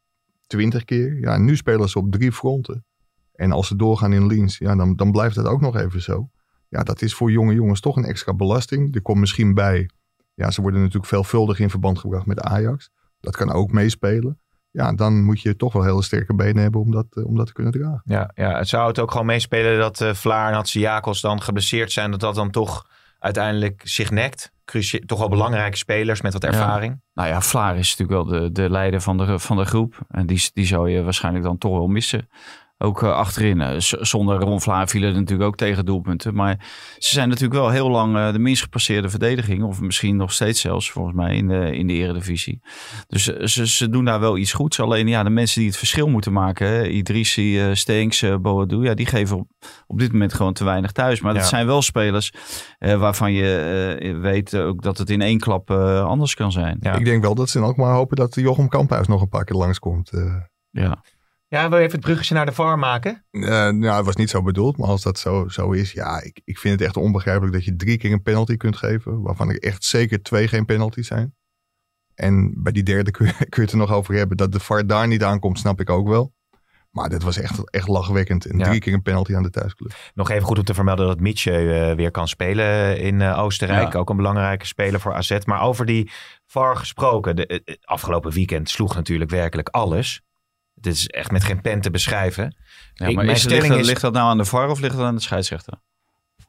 twintig keer. Ja, en nu spelen ze op drie fronten. En als ze doorgaan in Liens, ja, dan, dan blijft het ook nog even zo. Ja, dat is voor jonge jongens toch een extra belasting. Er komt misschien bij, ja, ze worden natuurlijk veelvuldig in verband gebracht met Ajax. Dat kan ook meespelen. Ja, dan moet je toch wel hele sterke benen hebben om dat, eh, om dat te kunnen dragen. Ja, ja, het zou het ook gewoon meespelen dat eh Vlaar en Hatsiakos dan geblesseerd zijn. Dat dat dan toch uiteindelijk zich nekt. Toch wel belangrijke spelers met wat Ja. ervaring. Nou ja, Vlaar is natuurlijk wel de, de leider van de, van de groep. En die, die zou je waarschijnlijk dan toch wel missen. Ook eh, achterin. eh, z- zonder Ron Vlaar vielen er natuurlijk ook tegen doelpunten. Maar ze zijn natuurlijk wel heel lang eh, de minst gepasseerde verdediging. Of misschien nog steeds zelfs, volgens mij, in de, in de eredivisie. Dus ze, ze doen daar wel iets goeds. Alleen ja, de mensen die het verschil moeten maken. hè, Idrissi, eh Stenks, Boadou. Ja, die geven op, op dit moment gewoon te weinig thuis. Maar dat Ja. zijn wel spelers eh, waarvan je eh, weet ook dat het in één klap eh, anders kan zijn. Ja. Ik denk wel dat ze dan ook maar hopen dat Jochem Kamphuis nog een paar keer langskomt. eh. Ja. Ja, wil je even het bruggetje naar de VAR maken? Eh, nou, het was niet zo bedoeld, maar als dat zo, zo is, ja, ik, ik vind het echt onbegrijpelijk dat je drie keer een penalty kunt geven, waarvan er echt zeker twee geen penalty zijn. En bij die derde kun je, kun je het er nog over hebben. Dat de VAR daar niet aankomt, snap ik ook wel. Maar dit was echt, echt lachwekkend. En Ja. drie keer een penalty aan de thuisclub. Nog even goed om te vermelden dat Mitje eh, weer kan spelen in eh, Oostenrijk. Ja. Ook een belangrijke speler voor AZ. Maar over die VAR gesproken. De, afgelopen weekend sloeg natuurlijk werkelijk alles. Dit is echt met geen pen te beschrijven. Ja, Ik- maar mijn is, stelling ligt, dat, is- ligt dat nou aan de VAR of ligt dat aan de scheidsrechter?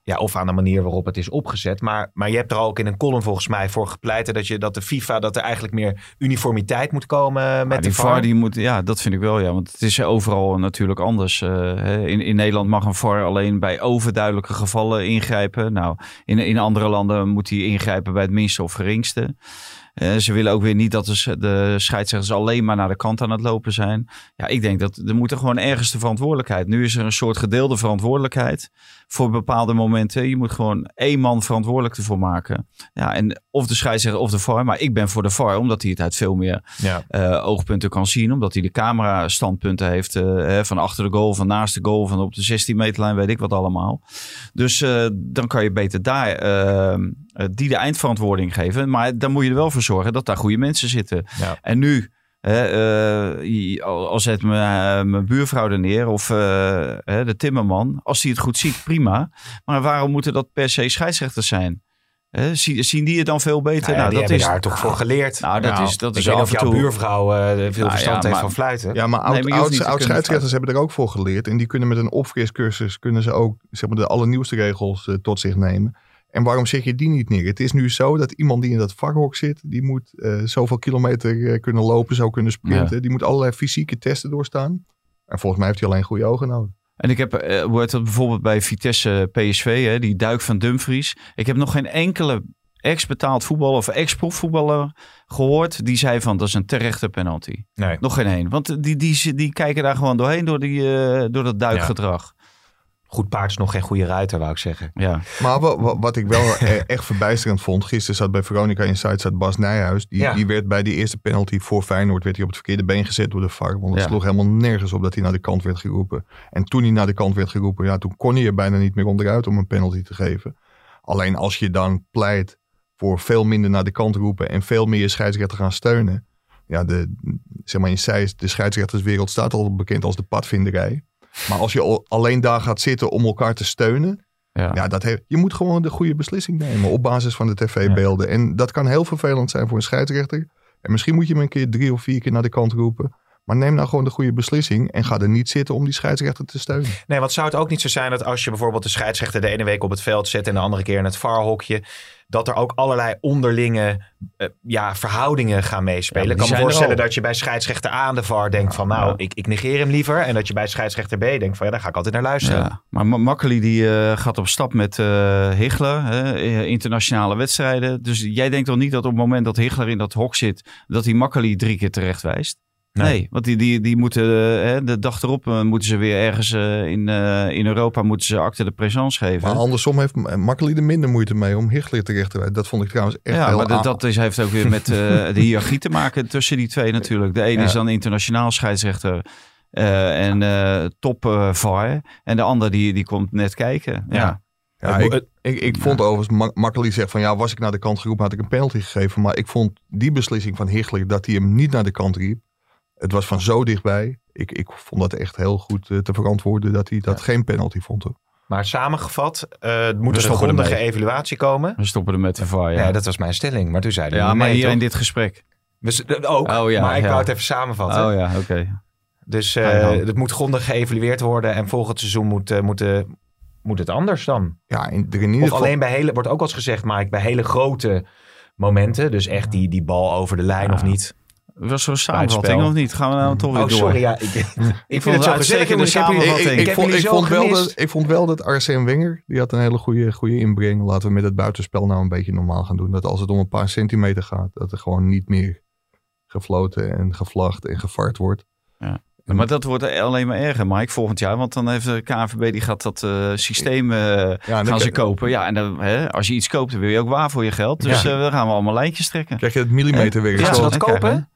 Ja, of aan de manier waarop het is opgezet. Maar, maar je hebt er ook in een column volgens mij voor gepleiten dat, je, dat de FIFA, dat er eigenlijk meer uniformiteit moet komen met de VAR. VAR, die moet, ja, dat vind ik wel, ja. Want het is overal natuurlijk anders. eh, in, in Nederland mag een VAR alleen bij overduidelijke gevallen ingrijpen. Nou, in, in andere landen moet hij ingrijpen bij het minste of geringste. Eh, ze willen ook weer niet dat de, de scheidsrechters alleen maar naar de kant aan het lopen zijn. Ja, ik denk dat er moet er gewoon ergens de verantwoordelijkheid. Nu is er een soort gedeelde verantwoordelijkheid voor bepaalde momenten. Je moet gewoon één man verantwoordelijk ervoor maken. Ja, en of de scheidsrechter of de VAR. Maar ik ben voor de VAR, omdat hij het uit veel meer Ja. eh, oogpunten kan zien. Omdat hij de camera standpunten heeft eh, hè, van achter de goal, van naast de goal, van op de 16 meterlijn, weet ik wat allemaal. Dus dan kan je beter daar die de eindverantwoording geven. Maar dan moet je er wel voor zorgen dat daar goede mensen zitten. Ja. En nu, hè, eh, al zet mijn, eh, mijn buurvrouw er neer of eh, hè, de timmerman. Als hij het goed ziet, prima. Maar waarom moeten dat per se scheidsrechters zijn? Hè, zie- zien die het dan veel beter? Nou ja, Nou, die dat hebben is daar toch voor geleerd. Nou, dat is- dat ik is af en toe- buurvrouw eh, veel Nou verstand ja, heeft maar- van fluiten. Ja, maar Nee, oud, maar scheidsrechters hebben er ook voor geleerd. En die kunnen met een opfriscursus kunnen ze ook zeg maar, de allernieuwste regels eh, tot zich nemen. En waarom zeg je die niet neer? Het is nu zo dat iemand die in dat vakhok zit, die moet eh, zoveel kilometer eh, kunnen lopen, zo kunnen sprinten. Die moet allerlei fysieke testen doorstaan. En volgens mij heeft hij alleen goede ogen nodig. En ik heb, eh, hoe heet dat bijvoorbeeld bij Vitesse PSV, hè, die duik van Dumfries. Ik heb nog geen enkele ex-betaald voetballer of ex-profvoetballer gehoord die zei van dat is een terechte penalty. Nee. Nog geen één. Want die, die, die kijken daar gewoon doorheen door, die, eh, door dat duikgedrag. Goed paard is nog geen goede ruiter, wou ik zeggen. Ja. Maar wa- wa- wat ik wel e- echt verbijsterend vond. Gisteren zat bij Veronica Inside zat Bas Nijhuis. Die, Ja. die werd bij die eerste penalty voor Feyenoord werd hij op het verkeerde been gezet door de VAR. Want het Ja. sloeg helemaal nergens op dat hij naar de kant werd geroepen. En toen hij naar de kant werd geroepen, ja, toen kon hij er bijna niet meer onderuit om een penalty te geven. Alleen als je dan pleit voor veel minder naar de kant roepen en veel meer je scheidsrechter gaan steunen. Ja, de, zeg maar in de scheidsrechterswereld staat al bekend als de padvinderij. Maar als je al, alleen daar gaat zitten om elkaar te steunen, Ja. ja, dat heeft, je moet gewoon de goede beslissing nemen op basis van de tv-beelden. En dat kan heel vervelend zijn voor een scheidsrechter. En misschien moet je hem een keer drie of vier keer naar de kant roepen. Maar neem nou gewoon de goede beslissing en ga er niet zitten om die scheidsrechter te steunen. Nee, want zou het ook niet zo zijn dat als je bijvoorbeeld de scheidsrechter de ene week op het veld zet en de andere keer in het varhokje, dat er ook allerlei onderlinge eh, ja, verhoudingen gaan meespelen. Ja, ik kan me voorstellen dat je bij scheidsrechter A de VAR denkt van nou, ja. ik, ik negeer hem liever. En dat je bij scheidsrechter B denkt van ja, daar ga ik altijd naar luisteren. Ja, maar Ma- Makkeli die eh, gaat op stap met eh Higler, hè, eh, internationale wedstrijden. Dus jij denkt toch niet dat op het moment dat Higler in dat hok zit, dat hij Makkeli drie keer terecht wijst? Nee. Nee, want die, die, die moeten eh, hè, de dag erop eh, moeten ze weer ergens eh, in, in Europa moeten ze acte de présence geven. Maar andersom heeft Makkeli er minder moeite mee om Hichler terecht te wijzen. Dat vond ik trouwens echt ja, heel maar dat, is, heeft ook weer met de hiërarchie te maken tussen die twee natuurlijk. De ene Ja. is dan internationaal scheidsrechter en eh, top VAR. En de ander die, die komt net kijken. Ja. Ja. Ik, ik, ik vond overigens, Ma- Makkeli zegt van ja, was ik naar de kant geroepen, had ik een penalty gegeven. Maar ik vond die beslissing van Hichler, dat hij hem niet naar de kant riep. Het was van zo dichtbij. Ik, ik vond dat echt heel goed eh, te verantwoorden dat hij dat geen penalty vond. hoor. Maar samengevat, eh moet er een stoppen grondige ermee. evaluatie komen. We stoppen er met de VAR. Ja. Ja, dat was mijn stelling. Maar toen zeiden ja maar nee, hier in dit gesprek. We z- ook, Oh, ja, maar ik ja. wou het even samenvatten. Oh ja, oké. Dus ja. het moet grondig geëvalueerd worden. En volgend seizoen moet, moet, moet het anders dan. Ja, in, in ieder Of geval. alleen bij hele, wordt ook wel eens gezegd, Mike, bij hele grote momenten. Dus echt die, die bal over de lijn Ja. of niet. Was zo'n samenvatting of niet? Gaan we nou toch weer Oh, door? sorry. Ja, ik, ik, vond vind het zo gezellig. samenvatting. ik, vond, wel dat, ik vond wel dat Arsene Wenger, die had een hele goede, goede inbreng. Laten we met het buitenspel nou een beetje normaal gaan doen. Dat als het om een paar centimeter gaat, dat er gewoon niet meer gefloten en gevlacht en gefart wordt. Maar dat wordt alleen maar erger, Mike, volgend jaar. Want dan heeft de KNVB, die gaat dat eh, systeem eh, Ja, gaan ze kopen. Ja, en dan, hè, als je iets koopt, dan wil je ook waar voor je geld. Dus Ja. eh, dan gaan we allemaal lijntjes trekken. krijg je het millimeterwerk. Gaan ze dat kopen?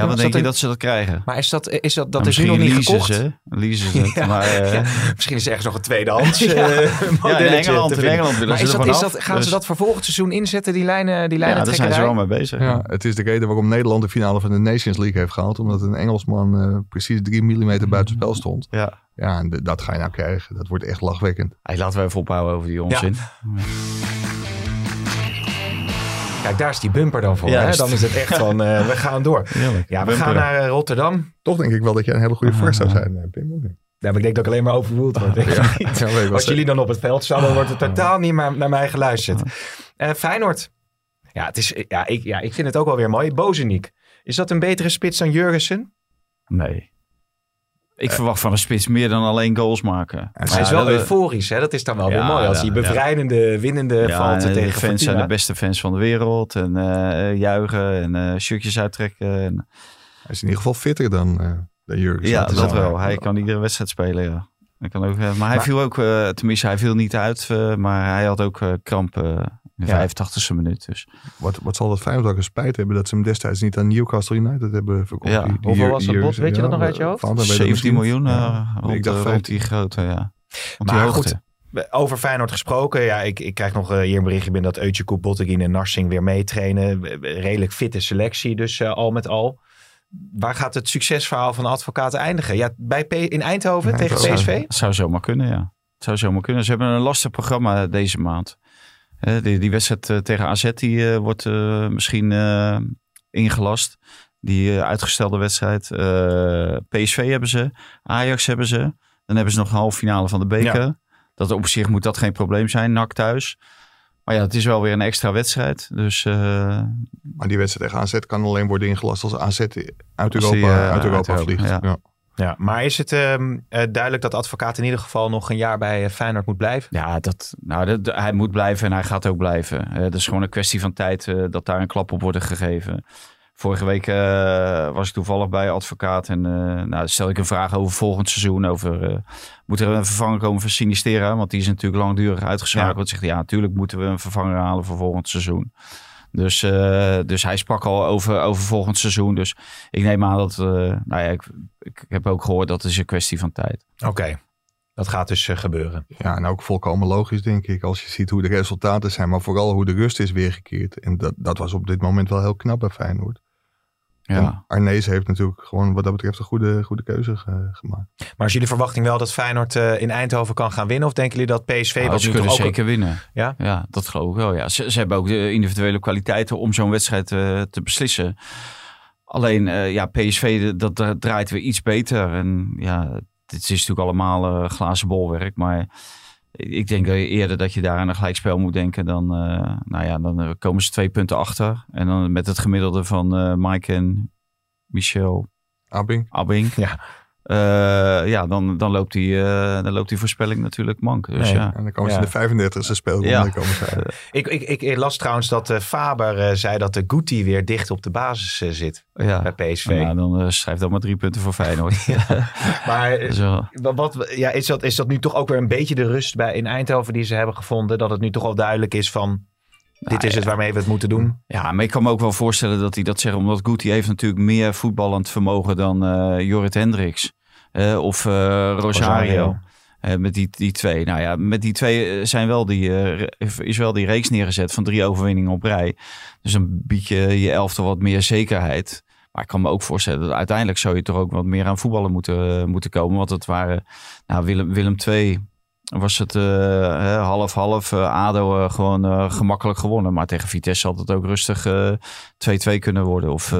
Ja, wat denk dat je een- dat ze dat krijgen? Maar is dat, is dat, dat Nou, is nu nog niet misschien gekocht? leasen ze. Leasen ze het. Ja. Maar, eh, Ja, misschien is er ergens nog een tweedehands Ja. eh, ja, in modelletje Engeland, in. Engeland willen Maar ze is dat, is dat, gaan Dus- ze dat voor volgend seizoen inzetten, die lijnen, die lijnen Ja, daar zijn ze wel mee bezig. Ja, het is de reden waarom Nederland de finale van de Nations League heeft gehaald. Omdat een Engelsman eh, precies 3 mm buitenspel stond. Ja. Ja, en dat ga je nou krijgen. Dat wordt echt lachwekkend. Hey, laten we even ophouden over die onzin. Kijk, daar is die bumper dan voor. Hè? Dan is het echt van, eh, we gaan door. Heerlijk. Ja, we Bumper. gaan naar eh, Rotterdam. Toch denk ik wel dat jij een hele goede vorst zou zijn, eh, Pim. Ja, maar ik denk dat ik alleen maar overwoeld word. Ja, wel. Als jullie dan op het veld staan, dan wordt er totaal niet meer naar mij geluisterd. Eh, Feyenoord. Ja, het is, ja, ik, ja, ik vind het ook wel weer mooi. Bozeniek. Is dat een betere spits dan Jurgensen? Nee. Ik verwacht van een spits meer dan alleen goals maken. Hij is wel dat- euforisch, hè? Dat is dan wel weer Ja, mooi. Als ja, hij bevrijdende, winnende Ja, valt en tegen de fans zijn de beste fans van de wereld. En eh, juichen en eh shirtjes uittrekken. En, Hij is in ieder geval fitter dan, eh dan Jurgen. ja, dat wel. Hij kan iedere wedstrijd spelen, ja. Hij kan ook, eh, maar hij Maar- viel ook, eh, tenminste hij viel niet uit. eh, maar hij had ook eh, kramp eh, in de Ja. 85ste minuut. Dus. Wat, wat zal dat Feyenoord spijt hebben dat ze hem destijds niet aan Newcastle United hebben verkocht. Ja. Die- die Hoeveel was dat Jurgen- bod? Weet je dat nog uit je eh, hoofd? Van, dan weet ik 17 misschien. miljoen Ja. eh, rond, ik dacht eh, rond 15. die grote, ja. Rond die Maar hoogte. goed, over Feyenoord gesproken. Ja, ik, ik krijg nog hier een berichtje binnen dat Eutje Bottegien en Narsing weer meetrainen. Redelijk fitte selectie, dus eh, al met al. Waar gaat het succesverhaal van de advocaten eindigen? Ja, bij P in Eindhoven Ja, tegen zou- PSV? Het zou zomaar kunnen, ja. Het zou zomaar kunnen. Ze hebben een lastig programma deze maand. Die, die wedstrijd eh, tegen AZ die, eh, wordt eh, misschien ingelast. Die uitgestelde wedstrijd. PSV hebben ze. Ajax hebben ze. Dan hebben ze nog een halve finale van de beker. Dat op zich moet dat geen probleem zijn. NAC thuis. Maar ja, het is wel weer een extra wedstrijd. Dus Maar die wedstrijd tegen AZ kan alleen worden ingelast als AZ uit Als Europa, die, uit Europa uit Europa, vliegt. ja. Ja. Ja, maar is het ehm, eh, duidelijk dat advocaat in ieder geval nog een jaar bij eh, Feyenoord moet blijven? Ja, dat, nou, dat, hij moet blijven en hij gaat ook blijven. Eh, Het is gewoon een kwestie van tijd eh, dat daar een klap op wordt gegeven. Vorige week eh, was ik toevallig bij advocaat en eh, nou, stel ik een vraag over volgend seizoen. Over, eh, moet er een vervanger komen voor Sinistera? Want die is natuurlijk langdurig uitgeschakeld. Zegt hij, ja, natuurlijk moeten we een vervanger halen voor volgend seizoen. Dus, eh, dus hij sprak al over, over volgend seizoen. Dus ik neem aan dat, eh, nou ja, ik, ik heb ook gehoord dat het is een kwestie van tijd. Oké. Dat gaat dus uh, gebeuren. Ja, en ook volkomen logisch, denk ik. Als je ziet hoe de resultaten zijn, maar vooral hoe de rust is weergekeerd. En dat, dat was op dit moment wel heel knap bij Feyenoord. Ja. Arnees heeft natuurlijk gewoon wat dat betreft een goede, goede keuze gemaakt. Maar is jullie verwachting wel dat Feyenoord uh, in Eindhoven kan gaan winnen? Of denken jullie dat PSV... Nou, ze kunnen zeker winnen. Ja? ja, dat geloof ik wel. Ja. Ze, ze hebben ook de individuele kwaliteiten om zo'n wedstrijd uh, te beslissen. Alleen, uh, ja, PSV dat, dat, draait weer iets beter. En ja, dit is natuurlijk allemaal glazen bolwerk. Maar ik denk eerder dat je daar aan een gelijkspel moet denken. Dan, nou ja, dan komen ze twee punten achter. En dan met het gemiddelde van Mike en Michel Abing. Abing. Ja. Uh, ja, dan, dan, loopt die, uh, dan loopt die voorspelling natuurlijk mank. Dus, nee, ja. En dan komen ze ja. in de 35e speelronde. Ja. Komen ze ik, ik, ik las trouwens dat uh, Faber zei dat de Guti weer dicht op de basis zit ja. bij PSV. Ja, dan schrijft dat maar drie punten voor Feyenoord. maar Zo. wat, ja, is, dat, is dat nu toch ook weer een beetje de rust bij in Eindhoven die ze hebben gevonden? Dat het nu toch al duidelijk is van dit is het waarmee we het moeten doen. Ja, maar ik kan me ook wel voorstellen dat hij dat zegt. Omdat Guti heeft natuurlijk meer voetballend vermogen dan uh, Jorrit Hendricks. Uh, of uh, Rosario. Rosario. met die, die twee. Nou ja, met die twee zijn wel die, is wel die reeks neergezet van drie overwinningen op rij. Dus dan bied je je elfte wat meer zekerheid. Maar ik kan me ook voorstellen dat uiteindelijk zou je toch ook wat meer aan voetballen moeten, moeten komen. Want het waren nou, Willem, Willem II was het half-half. Uh, ADO uh, gewoon uh, gemakkelijk gewonnen. Maar tegen Vitesse had het ook rustig 2-2 kunnen worden. Of,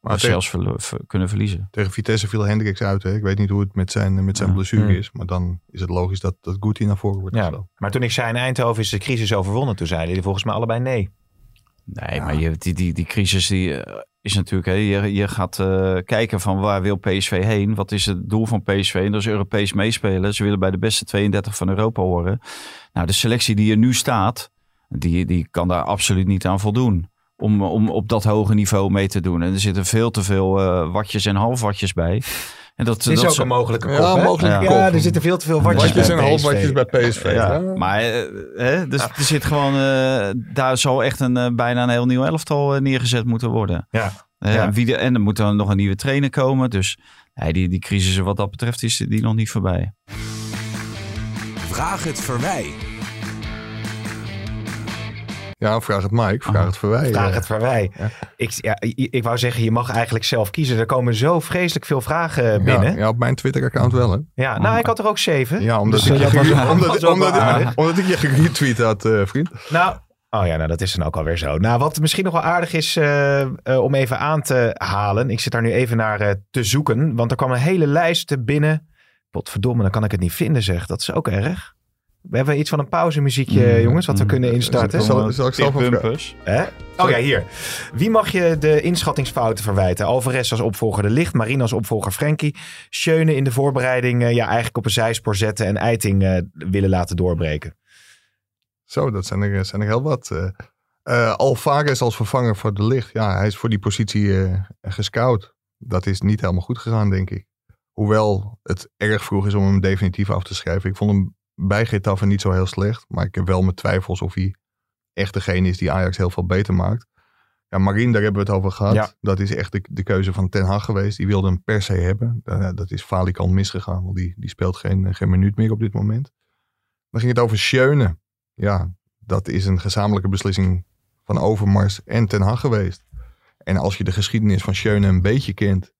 maar zelfs ver, kunnen verliezen. Tegen Vitesse viel Hendricks uit. Hè? Ik weet niet hoe het met zijn, met zijn ja. blessure mm. is. Maar dan is het logisch dat, dat Guti naar voren wordt ja. Maar toen ik zei in Eindhoven is de crisis overwonnen. Toen zeiden jullie volgens mij allebei nee. Nee, ja. maar je, die, die, die crisis die, is natuurlijk, hè, je, je gaat uh, kijken van waar wil PSV heen? Wat is het doel van PSV? En dat is Europees meespelen. Ze willen bij de beste 32 van Europa horen. Nou, de selectie die er nu staat, die, die kan daar absoluut niet aan voldoen. Om, om op dat hoge niveau mee te doen. En er zitten veel te veel uh, watjes en halfwatjes bij. En dat, is dat ook een mogelijke kop, ja, mogelijke ja. kop. ja, er zitten veel te veel watjes, watjes bij en halfwatjes bij PSV. Ja. Maar hè, dus, er zit gewoon, uh, daar zal echt een, uh, bijna een heel nieuw elftal uh, neergezet moeten worden. Ja. ja. Wie de, en er moet dan nog een nieuwe trainer komen. Dus nee, die, die crisis wat dat betreft is die nog niet voorbij. Vraag het verwij. Ja, vraag het Mike, vraag oh. het verwij. Vraag het verwij. Ja. Ik, ja, ik wou zeggen, je mag eigenlijk zelf kiezen. Er komen zo vreselijk veel vragen binnen. Ja, ja op mijn Twitter-account wel, hè? Ja, nou, ik had er ook zeven. Ja, omdat, dus ik, je, omdat, omdat, omdat, omdat, ik je geretweet had, uh, vriend. Nou, Oh ja, nou dat is dan ook alweer zo. Nou, wat misschien nog wel aardig is uh, uh, om even aan te halen. Ik zit daar nu even naar uh, te zoeken. Want er kwam een hele lijst binnen. Potverdomme, dan kan ik het niet vinden zeg. Dat is ook erg. We hebben iets van een pauzemuziekje, mm, jongens, wat we kunnen instarten. Zal, zal ik zelf Hè? Oh ja, hier. Wie mag je de inschattingsfouten verwijten? Alvarez als opvolger de Licht, Marine als opvolger Frenkie. Schöne in de voorbereiding uh, ja, eigenlijk op een zijspoor zetten en Eiting uh, willen laten doorbreken. Zo, dat zijn er, zijn er heel wat. Uh, uh, Alvarez als vervanger voor de Licht. Ja, hij is voor die positie gescout. Dat is niet helemaal goed gegaan, denk ik. Hoewel het erg vroeg is om hem definitief af te schrijven. Ik vond hem bij Getafe niet zo heel slecht. Maar ik heb wel mijn twijfels of hij echt degene is die Ajax heel veel beter maakt. Ja, Marien, daar hebben we het over gehad. Ja. Dat is echt de, de, keuze van Ten Hag geweest. Die wilde hem per se hebben. Dat is falikant misgegaan, want die, die speelt geen, geen minuut meer op dit moment. Dan ging het over Schöne. Ja, dat is een gezamenlijke beslissing van Overmars en Ten Hag geweest. En als je de geschiedenis van Schöne een beetje kent,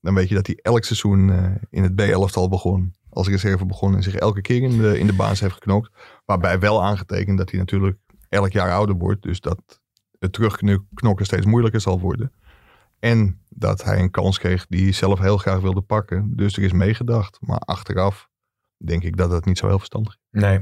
dan weet je dat hij elk seizoen uh, in het B-elftal begon als reserve begonnen en zich elke keer in de, in de baas heeft geknokt. Waarbij wel aangetekend dat hij natuurlijk elk jaar ouder wordt. Dus dat het terugknokken steeds moeilijker zal worden. En dat hij een kans kreeg die hij zelf heel graag wilde pakken. Dus er is meegedacht. Maar achteraf denk ik dat dat niet zo heel verstandig is. Nee.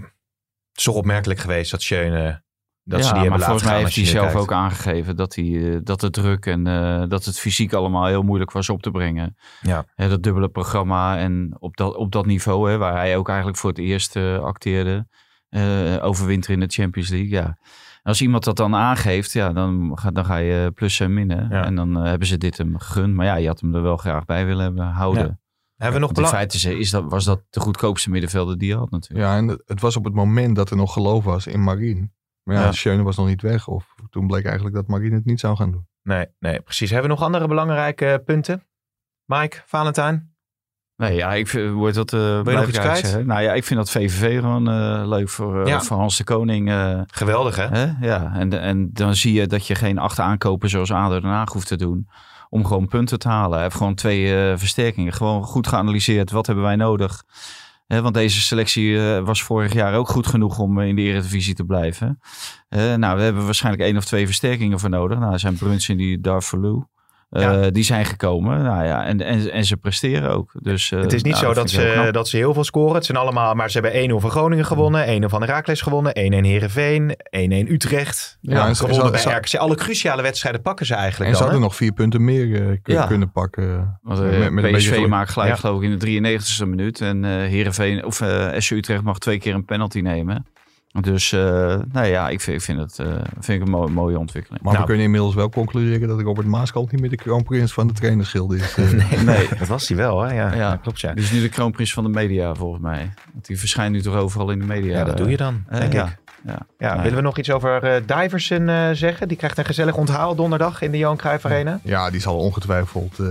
Het toch opmerkelijk geweest dat Schöne dat ja, ze die hebben maar volgens mij heeft hij zelf ook aangegeven dat, hij, dat het druk en uh, dat het fysiek allemaal heel moeilijk was op te brengen. Ja. He, dat dubbele programma en op dat, op dat niveau, hè, waar hij ook eigenlijk voor het eerst uh, acteerde, uh, overwinter in de Champions League. Ja. En als iemand dat dan aangeeft, ja, dan, ga, dan ga je plussen en minnen. Ja. En dan hebben ze dit hem gegund. Maar ja, je had hem er wel graag bij willen hebben houden. Ja. Hebben we nog In feite is dat, was dat de goedkoopste middenvelder die je had natuurlijk. Ja, en het was op het moment dat er nog geloof was in Marien. Maar ja, ja. Schöne was nog niet weg. Of toen bleek eigenlijk dat Marine het niet zou gaan doen. Nee, nee, precies. Hebben we nog andere belangrijke punten? Mike, Valentijn? Nee, ja, ik vind, wordt dat. Uh, Wil je nog iets kwijt? Zeggen. Nou ja, ik vind dat VVV gewoon uh, leuk voor, uh, ja. voor Hans de Koning. Geweldig, hè? hè? Ja, en, en dan zie je dat je geen acht aankopen zoals ADO Den Haag hoeft te doen. Om gewoon punten te halen. Hij heeft gewoon twee versterkingen. Gewoon goed geanalyseerd. Wat hebben wij nodig? Want deze selectie was vorig jaar ook goed genoeg om in de Eredivisie te blijven. nou, we hebben waarschijnlijk één of twee versterkingen voor nodig. Nou, zijn Bruns en die Darvalu. Ja. Uh, die zijn gekomen. Nou ja, en, en, en ze presteren ook. Dus, uh, het is niet nou, zo dat ze, dat ze heel veel scoren. Het zijn allemaal, maar ze hebben 1-0 van Groningen gewonnen. 1-0 van Herakles gewonnen. 1-1 Herenveen. 1-1 Utrecht. Ja, ja gewonnen bij RKC. Alle cruciale wedstrijden pakken ze eigenlijk En ze hadden nog vier punten meer uh, kunnen pakken. Want, met, met PSV maakt gelijk geloof ik in de 93ste minuut. En Herenveen of SC Utrecht mag twee keer een penalty nemen. Dus uh, nou ja, ik vind, ik vind het uh, vind ik een mooie, mooie ontwikkeling. Maar nou, we kunnen inmiddels wel concluderen dat Robert Maaskant niet meer de kroonprins van de trainersgilde is. Uh. nee, nee, dat was hij wel. Hè? Ja, ja. klopt. Ja. Is nu de kroonprins van de media volgens mij. Want die verschijnt nu toch overal in de media. Ja, dat doe je dan, denk ja. ik. Ja. Ja, willen we nog iets over uh, Diversen uh, zeggen? Die krijgt een gezellig onthaal donderdag in de Johan Cruijff Arena. Ja, die zal ongetwijfeld uh,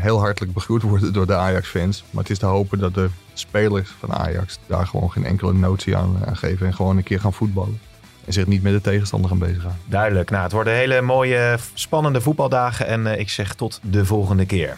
heel hartelijk begroet worden door de Ajax-fans. Maar het is te hopen dat de spelers van Ajax daar gewoon geen enkele notie aan, aan geven. En gewoon een keer gaan voetballen. En zich niet met de tegenstander gaan bezighouden. Duidelijk. Nou, het worden hele mooie, spannende voetbaldagen. En ik zeg tot de volgende keer.